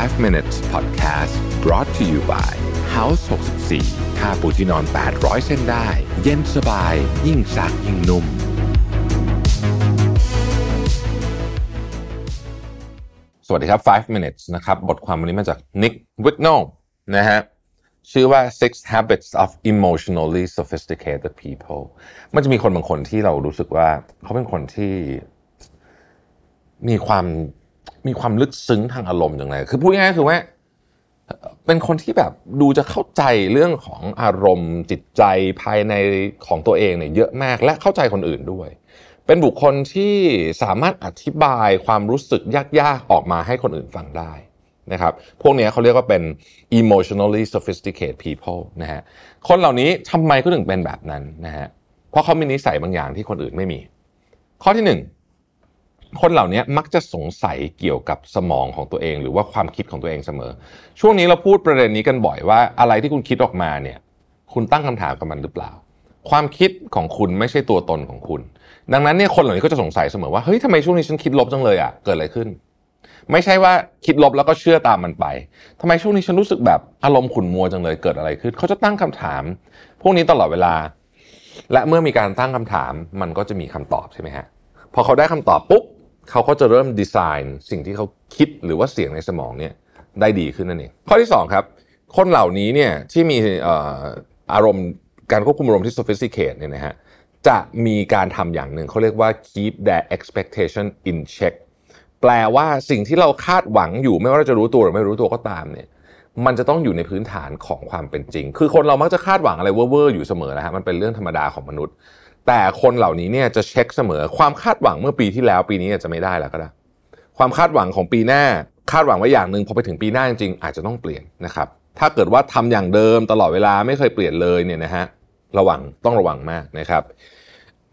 5 minutes podcast brought to you by House 64ค่าปูที่นอน 800 เส้นได้ เย็นสบาย ยิ่งซักยิ่งนุ่ม สวัสดีครับ 5 minutes นะครับ บทความวันนี้มาจาก Nick Wignall นะฮะ ชื่อว่า Six Habits of Emotionally Sophisticated People มันจะมีคนบางคนที่เรารู้สึกว่า เขาเป็นคนที่มีความ มีความลึกซึ้งทางอารมณ์อย่างไรคือพูดง่ายๆคือว่าเป็นคนที่แบบดูจะเข้าใจเรื่องของอารมณ์จิตใจภายในของตัวเองเนี่ยเยอะมากและเข้าใจคนอื่นด้วย เป็นบุคคลที่สามารถอธิบายความรู้สึกยากๆออกมาให้คนอื่นฟังได้นะครับ พวกนี้เขาเรียกว่าเป็น emotionally sophisticated people นะฮะ คนเหล่านี้ทำไมเขาถึงเป็นแบบนั้นนะฮะ เพราะเขามีนิสัยบางอย่างที่คนอื่นไม่มี ข้อที่หนึ่ง คนเหล่านี้มักจะสงสัยเกี่ยวกับสมองของตัวเอง หรือว่าความคิดของตัวเองเสมอ ช่วงนี้เราพูดประเด็นนี้กันบ่อยว่าอะไรที่คุณคิดออกมาเนี่ย คุณตั้งคำถามกับมันหรือเปล่า ความคิดของคุณไม่ใช่ตัวตนของคุณ ดังนั้นเนี่ยคนเหล่านี้ก็จะสงสัยเสมอว่าเฮ้ยทำไมช่วงนี้ฉันคิดลบจังเลยอะเกิดอะไรขึ้น ไม่ใช่ว่าคิดลบแล้วก็เชื่อตามมันไปทำไมช่วงนี้ฉันรู้สึกแบบอารมณ์ขุ่นมัวจังเลยเกิดอะไรขึ้น เขาจะตั้งคำถาม พวกนี้ตลอดเวลา และเมื่อมีการตั้งคำถาม มันก็จะมีคำตอบใช่ไหมฮะพอเขาได้คำตอบปุ๊บ เขาก็จะเริ่มดีไซน์สิ่งที่เขาคิดหรือว่าเสียงในสมองเนี่ยได้ดีขึ้นนั่นเองข้อที่สองครับคนเหล่านี้เนี่ยที่มีเอ่ออารมณ์การควบคุมอารมณ์ที่ sophisticated เนี่ยนะฮะจะมีการทำอย่างหนึ่งเขาเรียกว่า keep their expectation in check แปลว่าสิ่งที่เราคาดหวังอยู่ไม่ว่าเราจะรู้ตัวหรือไม่รู้ตัวก็ตามเนี่ยมันจะต้องอยู่ในพื้นฐานของความเป็นจริง คือคนเรามักจะคาดหวังอะไรเว่อร์ๆอยู่เสมอนะฮะมันเป็นเรื่องธรรมดาของมนุษย์ แต่คนเหล่านี้เนี่ยจะเช็คเสมอความคาดหวังเมื่อปีที่แล้ว ปีนี้อาจจะไม่ได้แล้วก็ได้ ความคาดหวังของปีหน้าคาดหวังไว้อย่างหนึ่งพอไปถึงปีหน้าจริงๆอาจจะต้องเปลี่ยนนะครับ ถ้าเกิดว่าทำอย่างเดิมตลอดเวลาไม่เคยเปลี่ยนเลยเนี่ยนะฮะระวังต้องระวังมากนะครับ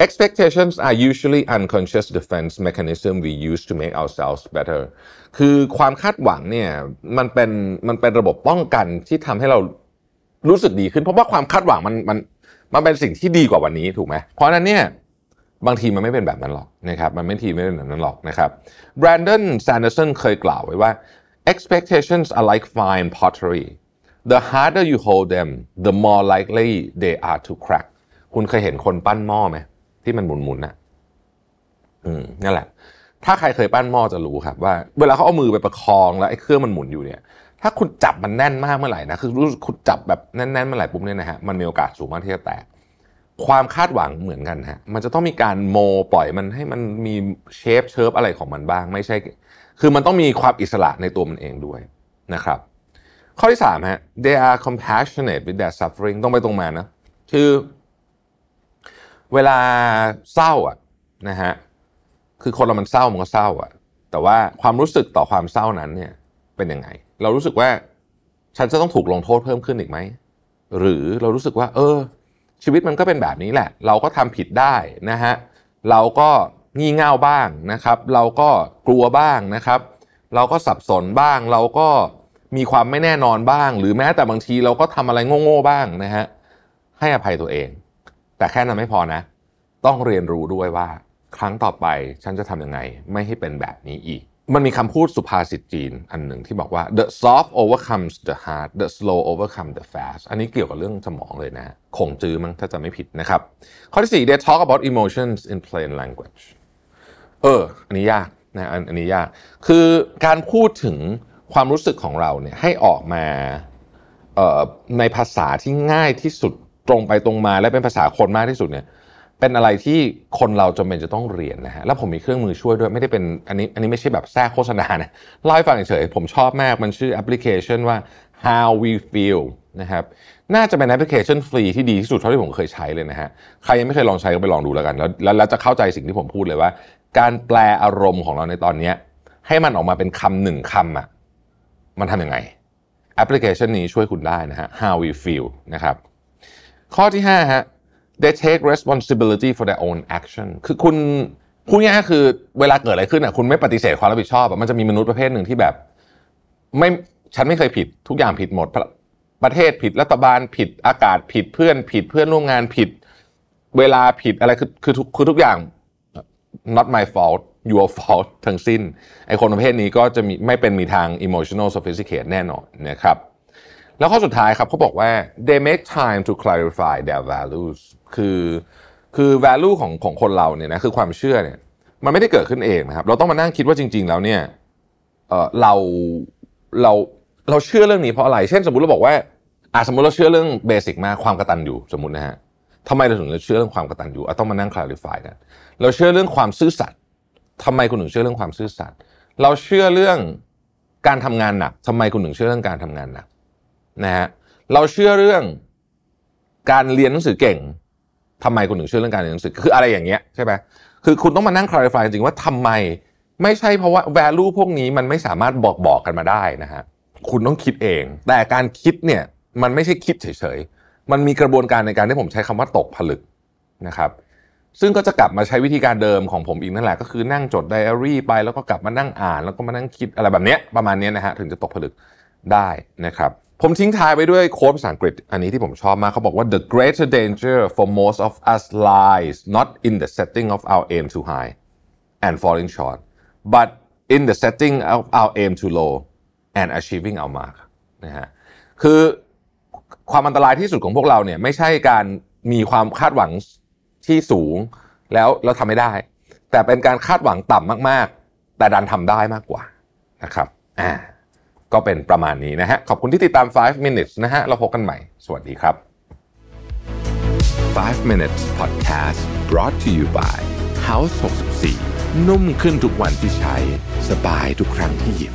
expectations are usually unconscious defense mechanism we use to make ourselves better คือความคาดหวังเนี่ยมันเป็นมันเป็นระบบป้องกันที่ทำให้เรา รู้สึกดีขึ้น เพราะว่าความคาดหวังมันมันมันเป็นสิ่งที่ดีกว่าวันนี้ถูกไหมเพราะนั้นเนี่ยบางทีมันไม่เป็นแบบนั้นหรอกนะครับมันไม่ทีไม่เป็นแบบนั้นหรอกนะครับ Brandon Sanderson เคยกล่าวไว้ว่า expectations are like fine pottery the harder you hold them the more likely they are to crack คุณเคยเห็นคนปั้นหม้อไหมที่มันหมุนๆน่ะอืมนั่นแหละ ถ้าใครเคยปั้นหม้อจะรู้ครับว่า เวลาเขาเอามือไปประคองแล้วไอ้เครื่องมันหมุนอยู่เนี่ยถ้าคุณจับมันแน่นมากเมื่อไหร่นะคือรู้คุณจับแบบแน่นๆเมื่อไหร่ปุ๊บเนี่ยนะฮะมันมีโอกาสสูงมากที่จะแตกความคาดหวังเหมือนกันฮะมันจะต้องมีการโมปล่อยมันให้มันมีเชฟเชิฟอะไรของมันบ้าง ไม่ใช่ คือมันต้องมีความอิสระในตัวมันเองด้วยนะครับ ข้อที่สามฮะ they are compassionate with their suffering ต้องไปตรงมานะ คือ เวลาเศร้าอะนะฮะ คือคนเรามันเศร้ามันก็เศร้าอะแต่ว่าความรู้สึกต่อความเศร้านั้นเนี่ยเป็นยังไง เรารู้สึกว่าฉันจะต้องถูกลงโทษเพิ่มขึ้นอีกไหมหรือเรารู้สึกว่า เออ ชีวิตมันก็เป็นแบบนี้แหละ เราก็ทำผิดได้นะฮะเราก็งี่เง่าบ้างนะครับ เราก็กลัวบ้างนะครับ เราก็สับสนบ้าง เราก็มีความไม่แน่นอนบ้าง หรือแม้แต่บางทีเราก็ทำอะไรโง่ๆบ้างนะฮะให้อภัยตัวเอง แต่แค่นั้นไม่พอนะ ต้องเรียนรู้ด้วยว่า ครั้งต่อไปฉันจะทำยังไง ไม่ให้เป็นแบบนี้อีก มันมีคำพูดสุภาษิตจีนอันหนึ่งที่บอกว่า the soft overcomes the hard the slow overcome the fast อันนี้เกี่ยวกับเรื่องสมองเลยนะคงจื้อมั้งถ้าจะไม่ผิดนะครับ ข้อที่ 4 they talk about emotions in plain language เออ อันนี้ยากนะอันนี้ยาก คือการพูดถึงความรู้สึกของเราเนี่ยให้ออกมาในภาษาที่ง่ายที่สุดตรงไปตรงมาและเป็นภาษาคนมากที่สุดเนี่ย เป็นอะไรที่คนเราจำเป็นจะต้องเรียนนะฮะแล้วผมมีเครื่องมือช่วยด้วยไม่ได้เป็นอันนี้ อันนี้ไม่ใช่แบบแทรกโฆษณานะเล่าให้ฟังเฉยผมชอบมากมันชื่อแอปพลิเคชันว่า How We Feel นะครับน่าจะเป็นแอปพลิเคชันฟรีที่ดีที่สุดเท่าที่ผมเคยใช้เลยนะฮะใครยังไม่เคยลองใช้ก็ไปลองดูแล้วกัน แล้วแล้วจะเข้าใจสิ่งที่ผมพูดเลยว่า การแปลอารมณ์ของเราในตอนนี้ให้มันออกมาเป็นคำหนึ่งคำอะมันทำยังไงแอปพลิเคชันนี้ช่วยคุณได้นะฮะ how we feel นะครับข้อที่5ฮะ they take responsibility for their own action คือคุณพูดง่ายๆคือเวลาเกิดอะไรขึ้นอะคุณไม่ปฏิเสธความรับผิดชอบมันจะมีมนุษย์ประเภทหนึ่งที่แบบ ไม่ฉันไม่เคยผิด ทุกอย่างผิดหมด ประเทศผิดรัฐบาลผิดอากาศผิดเพื่อนผิดเพื่อนร่วมงานผิด เวลาผิดอะไรคือคือทุกคือทุกอย่าง not my fault your fault ทั้งสิ้นไอคนประเภทนี้ก็จะมีไม่เป็นมีทาง emotional sophisticated แน่นอนนะครับ แล้วข้อสุดท้ายครับเขาบอกว่า they make time to clarify their values คือคือ value ของของคนเราเนี่ยนะคือความเชื่อเนี่ยมันไม่ได้เกิดขึ้นเองนะครับ เราต้องมานั่งคิดว่าจริง ๆ แล้วเนี่ยเออเราเราเราเชื่อเรื่องนี้เพราะอะไร เช่นสมมติเราบอกว่าอ่าสมมติเราเชื่อเรื่องเบสิกมากความกระตัญญูสมมตินะฮะทำไมเราถึงเชื่อเรื่องความกระตัญญูต้องมานั่ง clarify กันเราเชื่อเรื่องความซื่อสัตย์ทำไมคุณถึงเชื่อเรื่องความซื่อสัตย์เราเชื่อเรื่องการทำงานหนักทำไมคุณถึงเชื่อเรื่องการทำงานหนัก นะฮะเราเชื่อเรื่องการเรียนหนังสือเก่งทำไมคุณถึงเชื่อเรื่องการเรียนหนังสือคืออะไรอย่างเงี้ยใช่ไหมคือคุณต้องมานั่ง clarify จริงว่าทำไมไม่ใช่เพราะว่า value พวกนี้มันไม่สามารถบอกบอกกันมาได้นะฮะคุณต้องคิดเอง แต่การคิดเนี่ยมันไม่ใช่คิดเฉยๆ มันมีกระบวนการในการที่ผมใช้คำว่าตกผลึกนะครับซึ่งก็จะกลับมาใช้วิธีการเดิมของผมอีกนั่นแหละก็คือนั่งจดไดอารี่ไปแล้วก็กลับมานั่งอ่าน แล้วก็มานั่งคิดอะไรแบบเนี้ยประมาณนี้นะฮะถึงจะตกผลึกได้นะครับ ผมทิ้งท้ายไปด้วยโค้ดภาษาอังกฤษ อันนี้ที่ผมชอบมากเขาบอกว่า the greater danger for most of us lies not in the setting of our aim too high and falling short but in the setting of our aim too low and achieving our mark นะฮะคือความอันตรายที่สุดของพวกเราเนี่ยไม่ใช่การมีความคาดหวังที่สูงแล้วเราทำไม่ได้ แต่เป็นการคาดหวังต่ำมากๆ แต่ดันทำได้มากกว่านะครับอ่า ก็เป็นประมาณนี้นะฮะ ขอบคุณที่ติดตาม 5 minutes นะฮะ เราพบกันใหม่ สวัสดีครับ 5 minutes podcast brought to you by House 64 นุ่มขึ้นทุกวันที่ใช้ สบายทุกครั้งที่หยิบ